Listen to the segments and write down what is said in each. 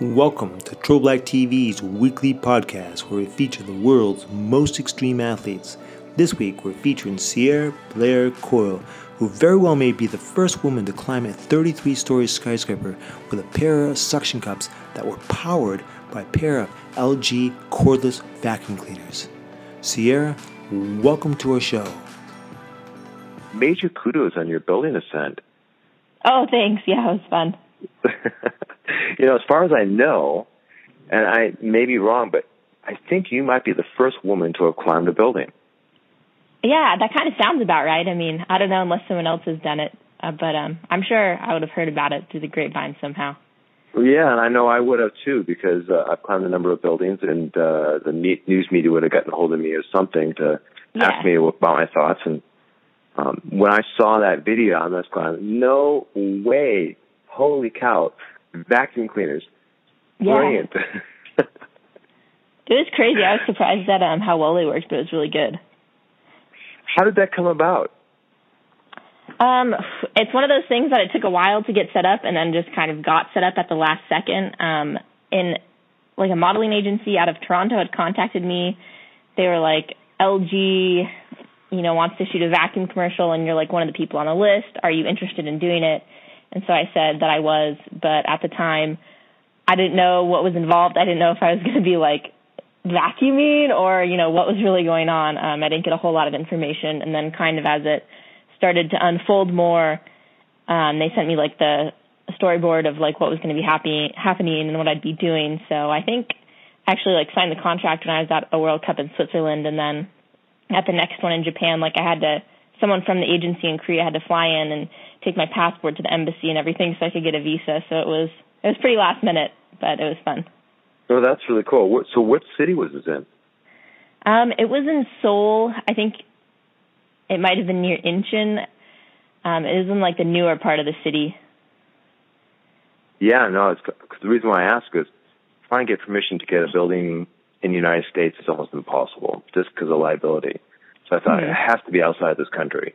Welcome to Triple Black TV's weekly podcast where we feature the world's most extreme athletes. This week we're featuring Sierra Blair Coyle, who very well may be the first woman to climb a 33 story skyscraper with a pair of suction cups that were powered by a pair of LG cordless vacuum cleaners. Sierra, welcome to our show. Major kudos on your building ascent. Oh, thanks. Yeah, it was fun. you know, as far as I know, and I may be wrong, but I think you might be the first woman to have climbed a building. Yeah, that kind of sounds about right. I mean, I don't know unless someone else has done it, uh, but um, I'm sure I would have heard about it through the grapevine somehow. Yeah, and I know I would have too because uh, I've climbed a number of buildings, and uh, the news media would have gotten a hold of me or something to yeah. ask me about my thoughts. And um, when I saw that video on this climb, no way, holy cow! Vacuum cleaners. Yeah. Brilliant. it was crazy. I was surprised at um, how well they worked, but it was really good. How did that come about? Um, it's one of those things that it took a while to get set up, and then just kind of got set up at the last second. Um, in like a modeling agency out of Toronto had contacted me. They were like, LG, you know, wants to shoot a vacuum commercial, and you're like one of the people on the list. Are you interested in doing it? And so I said that I was, but at the time, I didn't know what was involved. I didn't know if I was going to be like vacuuming or, you know, what was really going on. Um, I didn't get a whole lot of information. And then kind of as it started to unfold more, um, they sent me like the storyboard of like what was going to be happy, happening and what I'd be doing. So I think I actually like signed the contract when I was at a World Cup in Switzerland and then at the next one in Japan, like I had to, someone from the agency in Korea had to fly in and take my passport to the embassy and everything so I could get a visa. So it was it was pretty last minute, but it was fun. Oh, that's really cool. So what city was this in? Um, it was in Seoul. I think it might have been near Incheon. Um, it was in like the newer part of the city. Yeah, no, it's cause the reason why I ask is trying to get permission to get a building in the United States is almost impossible just because of liability. So I thought mm-hmm. it has to be outside this country.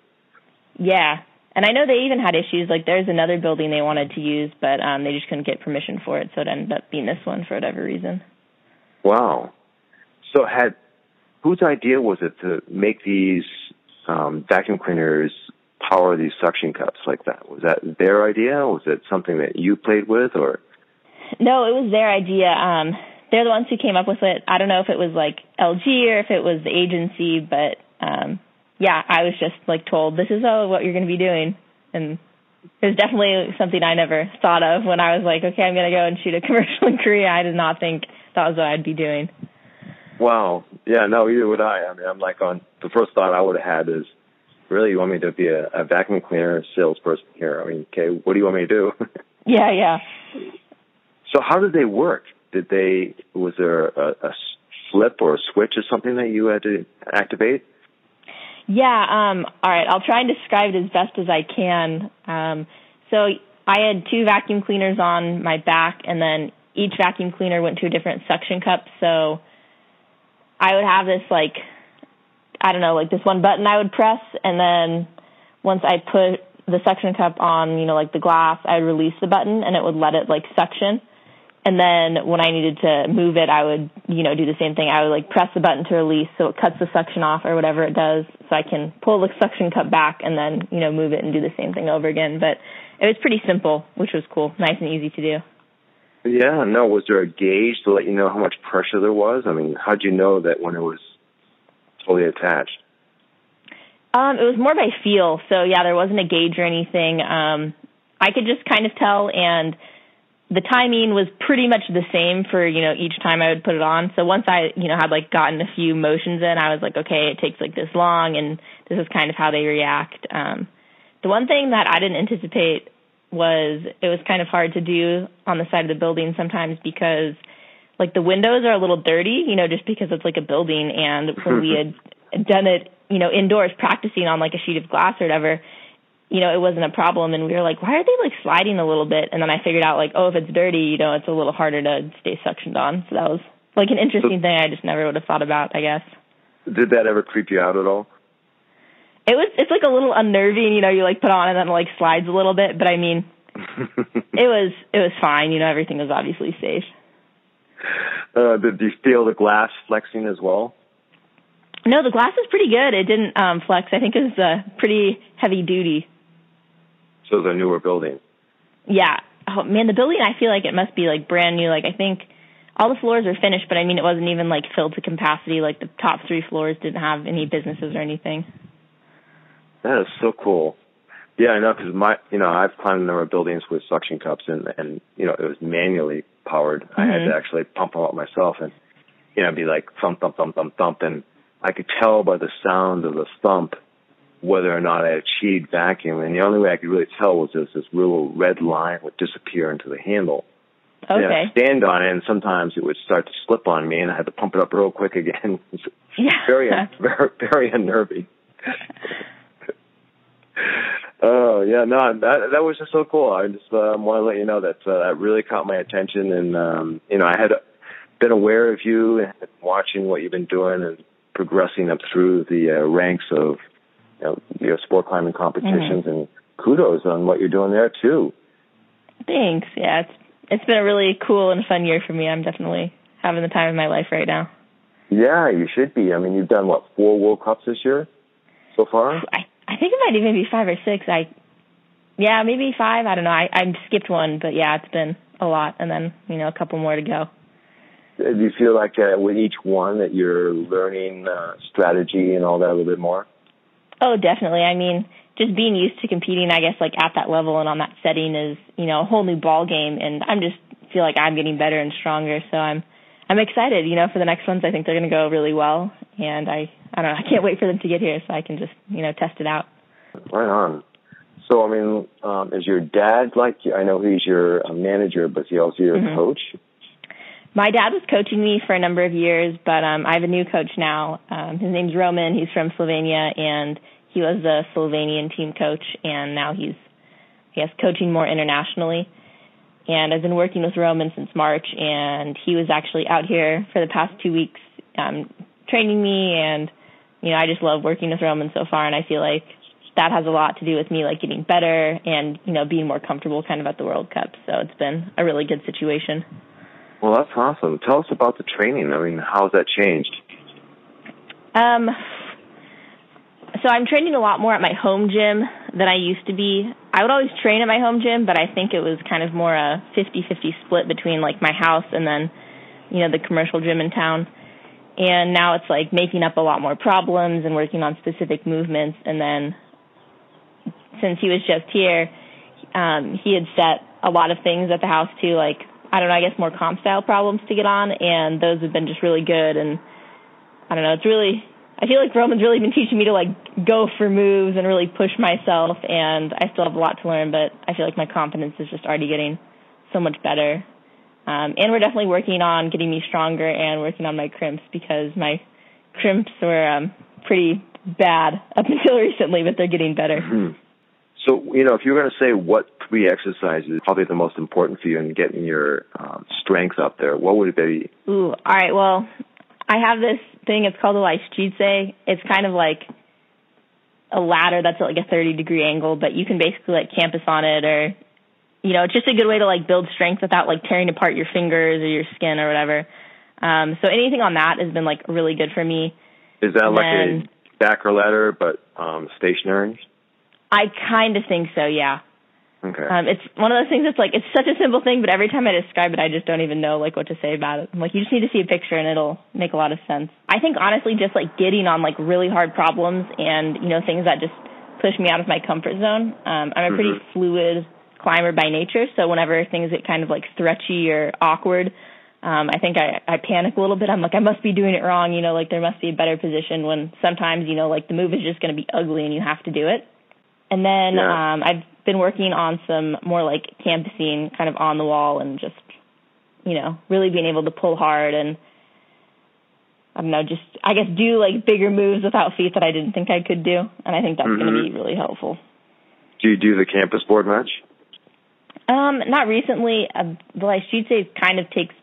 Yeah, and I know they even had issues. Like there's another building they wanted to use, but um, they just couldn't get permission for it, so it ended up being this one for whatever reason. Wow. So had whose idea was it to make these um, vacuum cleaners power these suction cups like that? Was that their idea? Was it something that you played with, or? No, it was their idea. Um, they're the ones who came up with it. I don't know if it was like LG or if it was the agency, but um, yeah, I was just like told this is uh, what you're going to be doing, and it was definitely something I never thought of when I was like, okay, I'm going to go and shoot a commercial in Korea. I did not think that was what I'd be doing. Wow. Yeah. No, either would I. I mean, I'm like on the first thought I would have had is, really, you want me to be a, a vacuum cleaner salesperson here? I mean, okay, what do you want me to do? yeah. Yeah. So how did they work? Did they was there a, a flip or a switch or something that you had to activate? Yeah, um, all right. I'll try and describe it as best as I can. Um, so I had two vacuum cleaners on my back, and then each vacuum cleaner went to a different suction cup. So I would have this like, I don't know, like this one button I would press, and then once I put the suction cup on, you know, like the glass, I'd release the button, and it would let it like suction. And then when I needed to move it, I would, you know, do the same thing. I would like press the button to release so it cuts the suction off or whatever it does so I can pull the suction cup back and then, you know, move it and do the same thing over again. But it was pretty simple, which was cool. Nice and easy to do. Yeah, no, was there a gauge to let you know how much pressure there was? I mean, how'd you know that when it was fully attached? Um, it was more by feel. So yeah, there wasn't a gauge or anything. Um, I could just kind of tell and the timing was pretty much the same for you know each time I would put it on. So once I you know had like gotten a few motions in, I was like, okay, it takes like this long, and this is kind of how they react. Um, the one thing that I didn't anticipate was it was kind of hard to do on the side of the building sometimes because like the windows are a little dirty, you know, just because it's like a building. And when we had done it, you know, indoors practicing on like a sheet of glass or whatever, you know, it wasn't a problem. And we were like, why are they like sliding a little bit? And then I figured out like, oh, if it's dirty, you know, it's a little harder to stay suctioned on. So that was like an interesting thing I just never would have thought about, I guess. Did that ever creep you out at all? It was, it's like a little unnerving, you know, you like put on and then it like slides a little bit. But I mean, it was it was fine. You know, everything was obviously safe. Uh, did you feel the glass flexing as well? No, the glass was pretty good. It didn't um, flex. I think it was uh, pretty heavy duty. So it's a newer building. Yeah. Oh man, the building I feel like it must be like brand new. Like I think all the floors are finished, but I mean it wasn't even like filled to capacity. Like the top three floors didn't have any businesses or anything. That is so cool. Yeah, I know because my, you know, I've climbed a number of buildings with suction cups, and and you know it was manually powered. Mm-hmm. I had to mm-hmm. actually pump them up myself, and you know, it'd be like thump, thump, thump, thump, thump, and I could tell by the sound of the thump whether or not I achieved vacuum. And the only way I could really tell was this this little red line would disappear into the handle. Okay. And I'd stand on it, and sometimes it would start to slip on me, and I had to pump it up real quick again. yeah. very, very, very unnerving. Oh yeah, no, that that was just so cool. I just uh, want to let you know that uh, that really caught my attention, and um, you know, I had been aware of you and watching what you've been doing and progressing up through the uh, ranks of know, your sport climbing competitions, mm-hmm. and kudos on what you're doing there too. Thanks. Yeah, it's it's been a really cool and fun year for me. I'm definitely having the time of my life right now. Yeah, you should be. I mean, you've done what four World Cups this year so far? I I think it might even be five or six. I, yeah, maybe five. I don't know. I I skipped one, but yeah, it's been a lot, and then you know a couple more to go. Do you feel like uh, with each one that you're learning uh, strategy and all that a little bit more? Oh, definitely. I mean, just being used to competing, I guess, like at that level and on that setting is, you know, a whole new ball game. And I'm just feel like I'm getting better and stronger. So I'm, I'm excited, you know, for the next ones. I think they're going to go really well. And I, I don't know. I can't wait for them to get here so I can just you know test it out. Right on. So I mean, um, is your dad like? I know he's your uh, manager, but is he also your mm-hmm. coach? My dad was coaching me for a number of years, but um, I have a new coach now. Um, his name's Roman. He's from Slovenia, and he was the Slovenian team coach, and now he's I guess coaching more internationally. And I've been working with Roman since March, and he was actually out here for the past two weeks um, training me and you know, I just love working with Roman so far, and I feel like that has a lot to do with me like getting better and you know being more comfortable kind of at the World Cup. So it's been a really good situation. Well, that's awesome. Tell us about the training. I mean, how has that changed? Um, so I'm training a lot more at my home gym than I used to be. I would always train at my home gym, but I think it was kind of more a 50-50 split between like my house and then, you know, the commercial gym in town and now it's like making up a lot more problems and working on specific movements and then since he was just here um he had set a lot of things at the house too like i don't know i guess more comp style problems to get on and those have been just really good and i don't know it's really i feel like roman's really been teaching me to like go for moves and really push myself and i still have a lot to learn but i feel like my confidence is just already getting so much better um, and we're definitely working on getting me stronger and working on my crimps because my crimps were um, pretty bad up until recently, but they're getting better. Mm-hmm. So, you know, if you were going to say what three exercises is probably the most important for you in getting your um, strength up there, what would it be? Ooh, all right. Well, I have this thing. It's called a Laishchitse. It's kind of like a ladder that's at like a 30 degree angle, but you can basically like campus on it or you know, it's just a good way to like build strength without like tearing apart your fingers or your skin or whatever. Um, so anything on that has been like really good for me. Is that and like then, a Bachar ladder, but um, stationary? I kind of think so. Yeah. Okay. Um, it's one of those things that's like it's such a simple thing, but every time I describe it, I just don't even know like what to say about it. I'm like, you just need to see a picture and it'll make a lot of sense. I think honestly, just like getting on like really hard problems and you know things that just push me out of my comfort zone. Um, I'm a pretty mm-hmm. fluid climber by nature, so whenever things get kind of like stretchy or awkward, um, I think I, I panic a little bit. I'm like, I must be doing it wrong, you know, like there must be a better position when sometimes, you know, like the move is just going to be ugly and you have to do it. And then yeah. um, I've been working on some more like campusing kind of on the wall and just, you know, really being able to pull hard and I don't know, just I guess do like bigger moves without feet that I didn't think I could do. And I think that's mm-hmm. going to be really helpful. Do you do the campus board match? Um, not recently. Uh, the Laishchitse kind of takes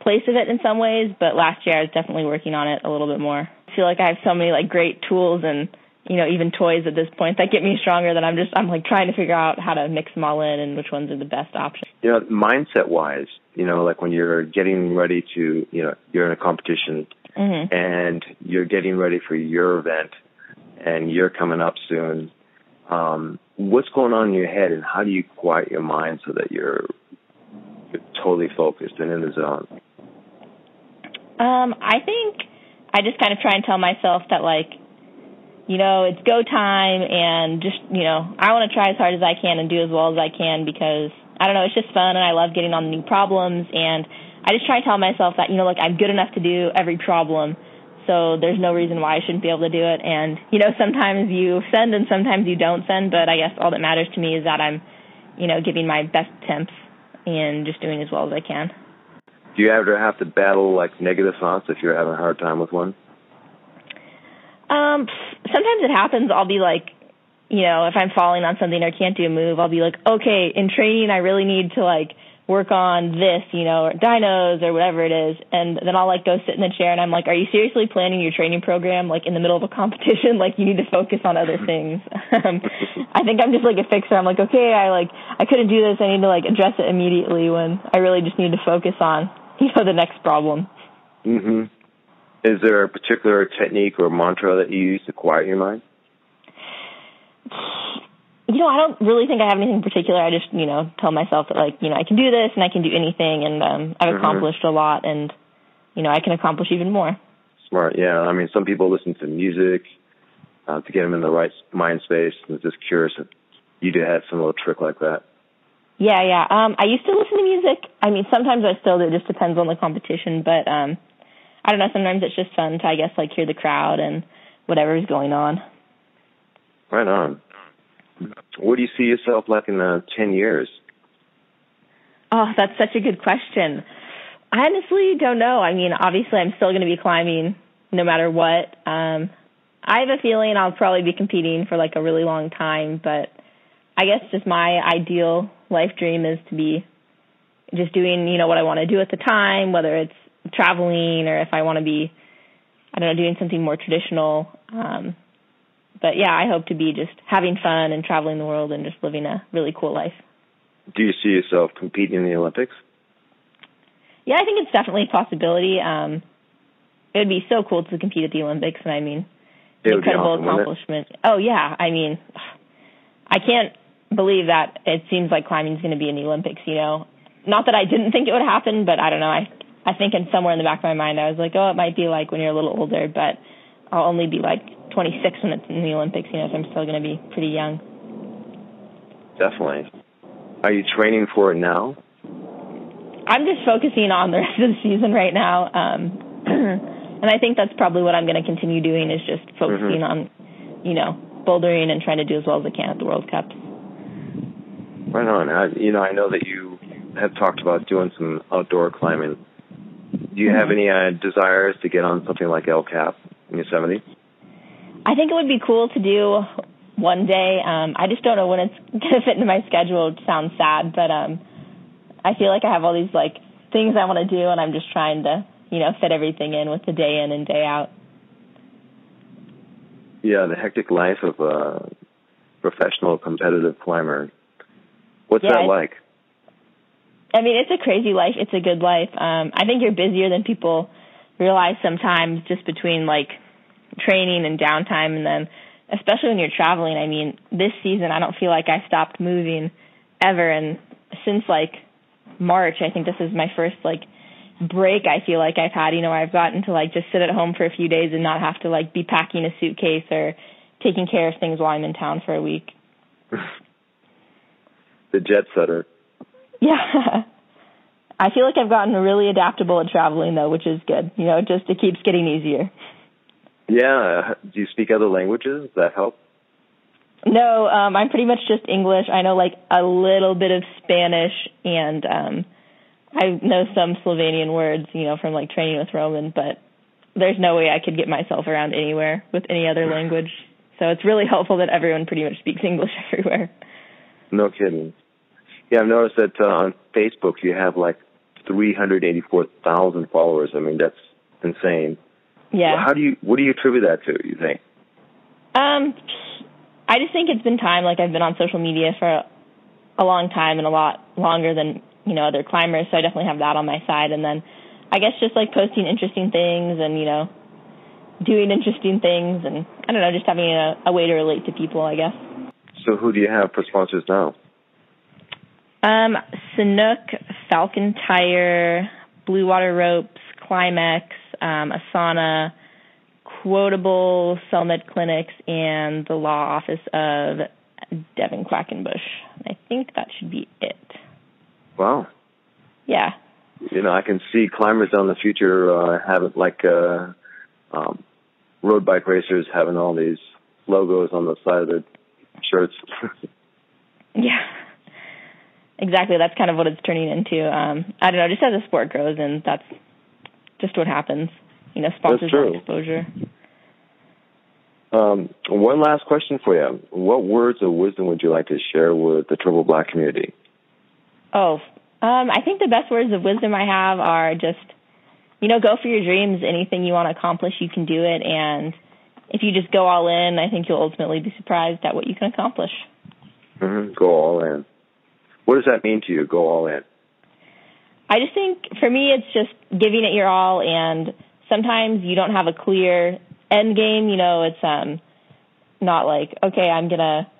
place of it in some ways, but last year I was definitely working on it a little bit more. I feel like I have so many like great tools and you know, even toys at this point that get me stronger that I'm just I'm like trying to figure out how to mix them all in and which ones are the best options. You know, mindset wise, you know, like when you're getting ready to, you know, you're in a competition mm-hmm. and you're getting ready for your event and you're coming up soon. Um, what's going on in your head and how do you quiet your mind so that you're, you're totally focused and in the zone? Um, I think I just kind of try and tell myself that like you know, it's go time and just, you know, I want to try as hard as I can and do as well as I can because I don't know, it's just fun and I love getting on new problems and I just try and tell myself that, you know, like I'm good enough to do every problem. So there's no reason why I shouldn't be able to do it. And, you know, sometimes you send and sometimes you don't send, but I guess all that matters to me is that I'm, you know, giving my best attempts and just doing as well as I can. Do you ever have to battle like negative thoughts if you're having a hard time with one? Um, sometimes it happens. I'll be like, you know, if I'm falling on something or can't do a move, I'll be like, okay, in training, I really need to like work on this, you know, or dynos or whatever it is. And then I'll like go sit in the chair and I'm like, are you seriously planning your training program like in the middle of a competition? Like you need to focus on other things. um, I think I'm just like a fixer. I'm like, okay, I like, I couldn't do this. I need to like address it immediately when I really just need to focus on, you know, the next problem. Mhm. Is there a particular technique or mantra that you use to quiet your mind? You know, I don't really think I have anything particular. I just, you know, tell myself that like, you know, I can do this and I can do anything and um I've mm-hmm. accomplished a lot and you know, I can accomplish even more. Smart. Yeah. I mean, some people listen to music uh, to get them in the right mind space. I'm just curious if you do have some little trick like that. Yeah, yeah. Um I used to listen to music. I mean, sometimes I still do. It just depends on the competition, but um I don't know, sometimes it's just fun to I guess like hear the crowd and whatever's going on. Right on. Where do you see yourself like in uh, ten years? Oh, that's such a good question. I honestly don't know. I mean, obviously, I'm still going to be climbing no matter what. Um, I have a feeling I'll probably be competing for like a really long time, but I guess just my ideal life dream is to be just doing, you know, what I want to do at the time, whether it's traveling or if I want to be, I don't know, doing something more traditional. Um, but yeah, I hope to be just having fun and traveling the world and just living a really cool life. Do you see yourself competing in the Olympics? Yeah, I think it's definitely a possibility. Um, it would be so cool to compete at the Olympics, and I mean, incredible awesome, accomplishment. Oh yeah, I mean, I can't believe that it seems like climbing is going to be in the Olympics. You know, not that I didn't think it would happen, but I don't know. I I think in somewhere in the back of my mind, I was like, oh, it might be like when you're a little older, but I'll only be like 26 when it's in the Olympics. You know, so I'm still going to be pretty young. Definitely. Are you training for it now? I'm just focusing on the rest of the season right now, um, and I think that's probably what I'm going to continue doing is just focusing mm-hmm. on, you know, bouldering and trying to do as well as I can at the World Cups. Right on. I, you know, I know that you have talked about doing some outdoor climbing do you have any uh, desires to get on something like El Cap in Yosemite? I think it would be cool to do one day. Um, I just don't know when it's going to fit into my schedule. It sounds sad, but um, I feel like I have all these like things I want to do, and I'm just trying to, you know, fit everything in with the day in and day out. Yeah, the hectic life of a professional competitive climber. What's yeah, that like? I mean, it's a crazy life. It's a good life. Um, I think you're busier than people realize sometimes just between like training and downtime and then especially when you're traveling. I mean, this season I don't feel like I stopped moving ever and since like March, I think this is my first like break I feel like I've had, you know, I've gotten to like just sit at home for a few days and not have to like be packing a suitcase or taking care of things while I'm in town for a week. the jet setter. Yeah. I feel like I've gotten really adaptable at traveling though, which is good. You know, just it keeps getting easier. Yeah. Do you speak other languages? Does that help? No, um, I'm pretty much just English. I know like a little bit of Spanish and um I know some Slovenian words, you know, from like training with Roman, but there's no way I could get myself around anywhere with any other language. So it's really helpful that everyone pretty much speaks English everywhere. No kidding. Yeah, I've noticed that uh, on Facebook you have like 384,000 followers. I mean, that's insane. Yeah. How do you, what do you attribute that to, you think? Um, I just think it's been time. Like I've been on social media for a long time and a lot longer than you know other climbers, so I definitely have that on my side. And then I guess just like posting interesting things and you know doing interesting things and I don't know, just having a, a way to relate to people, I guess. So who do you have for sponsors now? Um, Sanuk, Falcon Tire, Blue Water Ropes, Climax, um, Asana, Quotable, Cellmed Clinics, and the law office of Devin Quackenbush. I think that should be it. Wow. Yeah. You know, I can see climbers down the future uh, having like uh, um, road bike racers having all these logos on the side of their shirts. yeah. Exactly. That's kind of what it's turning into. Um, I don't know, just as the sport grows and that's just what happens. You know, sponsors and exposure. Um, one last question for you. What words of wisdom would you like to share with the Triple Black community? Oh, um, I think the best words of wisdom I have are just, you know, go for your dreams. Anything you want to accomplish, you can do it. And if you just go all in, I think you'll ultimately be surprised at what you can accomplish. Mm-hmm. Go all in. What does that mean to you, go all in? I just think for me, it's just giving it your all. And sometimes you don't have a clear end game, you know, it's um not like, okay, I'm gonna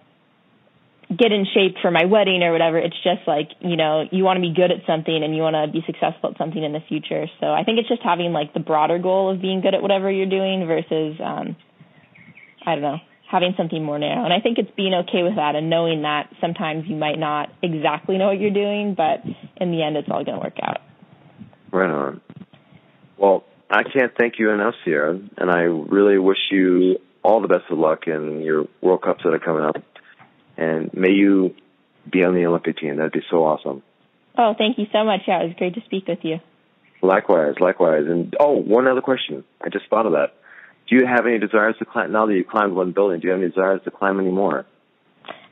get in shape for my wedding or whatever. It's just like, you know, you want to be good at something and you want to be successful at something in the future. So I think it's just having like the broader goal of being good at whatever you're doing versus, um, I don't know, having something more narrow. And I think it's being okay with that and knowing that sometimes you might not exactly know what you're doing, but in the end, it's all going to work out. Right on. Well, I can't thank you enough, Sierra, and I really wish you all the best of luck in your World Cups that are coming up. And may you be on the Olympic team. That'd be so awesome. Oh, thank you so much. Yeah, it was great to speak with you. Likewise, likewise. And oh, one other question. I just thought of that. Do you have any desires to climb now that you've climbed one building? Do you have any desires to climb any more?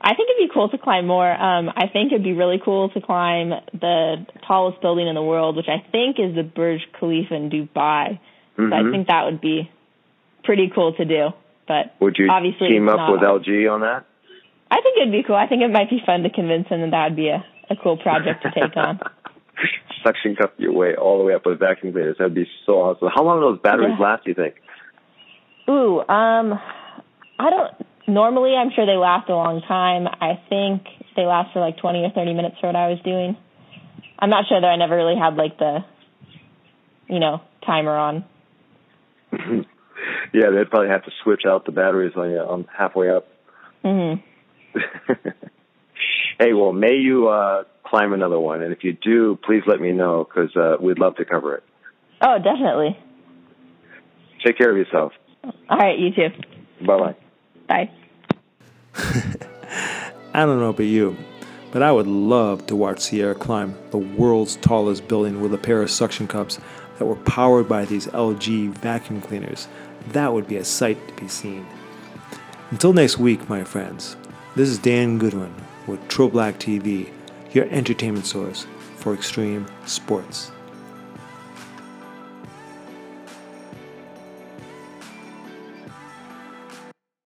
I think it'd be cool to climb more. Um, I think it'd be really cool to climb the tallest building in the world, which I think is the Burj Khalifa in Dubai. Mm-hmm. So I mm-hmm. think that would be pretty cool to do. But would you obviously team up with LG on that? I think it'd be cool. I think it might be fun to convince him that that would be a, a cool project to take on. Suction cup your way all the way up with vacuum cleaners. That'd be so awesome. How long do those batteries yeah. last? Do you think? Ooh, um, I don't normally I'm sure they last a long time. I think they last for like 20 or 30 minutes for what I was doing. I'm not sure though. I never really had like the, you know, timer on. yeah, they'd probably have to switch out the batteries on you on halfway up. Mhm. hey, well, may you uh, climb another one, and if you do, please let me know because uh, we'd love to cover it. Oh, definitely. Take care of yourself. All right, you too. Bye bye. Bye. I don't know about you, but I would love to watch Sierra climb the world's tallest building with a pair of suction cups that were powered by these LG vacuum cleaners. That would be a sight to be seen. Until next week, my friends, this is Dan Goodwin with Triple Black TV, your entertainment source for extreme sports.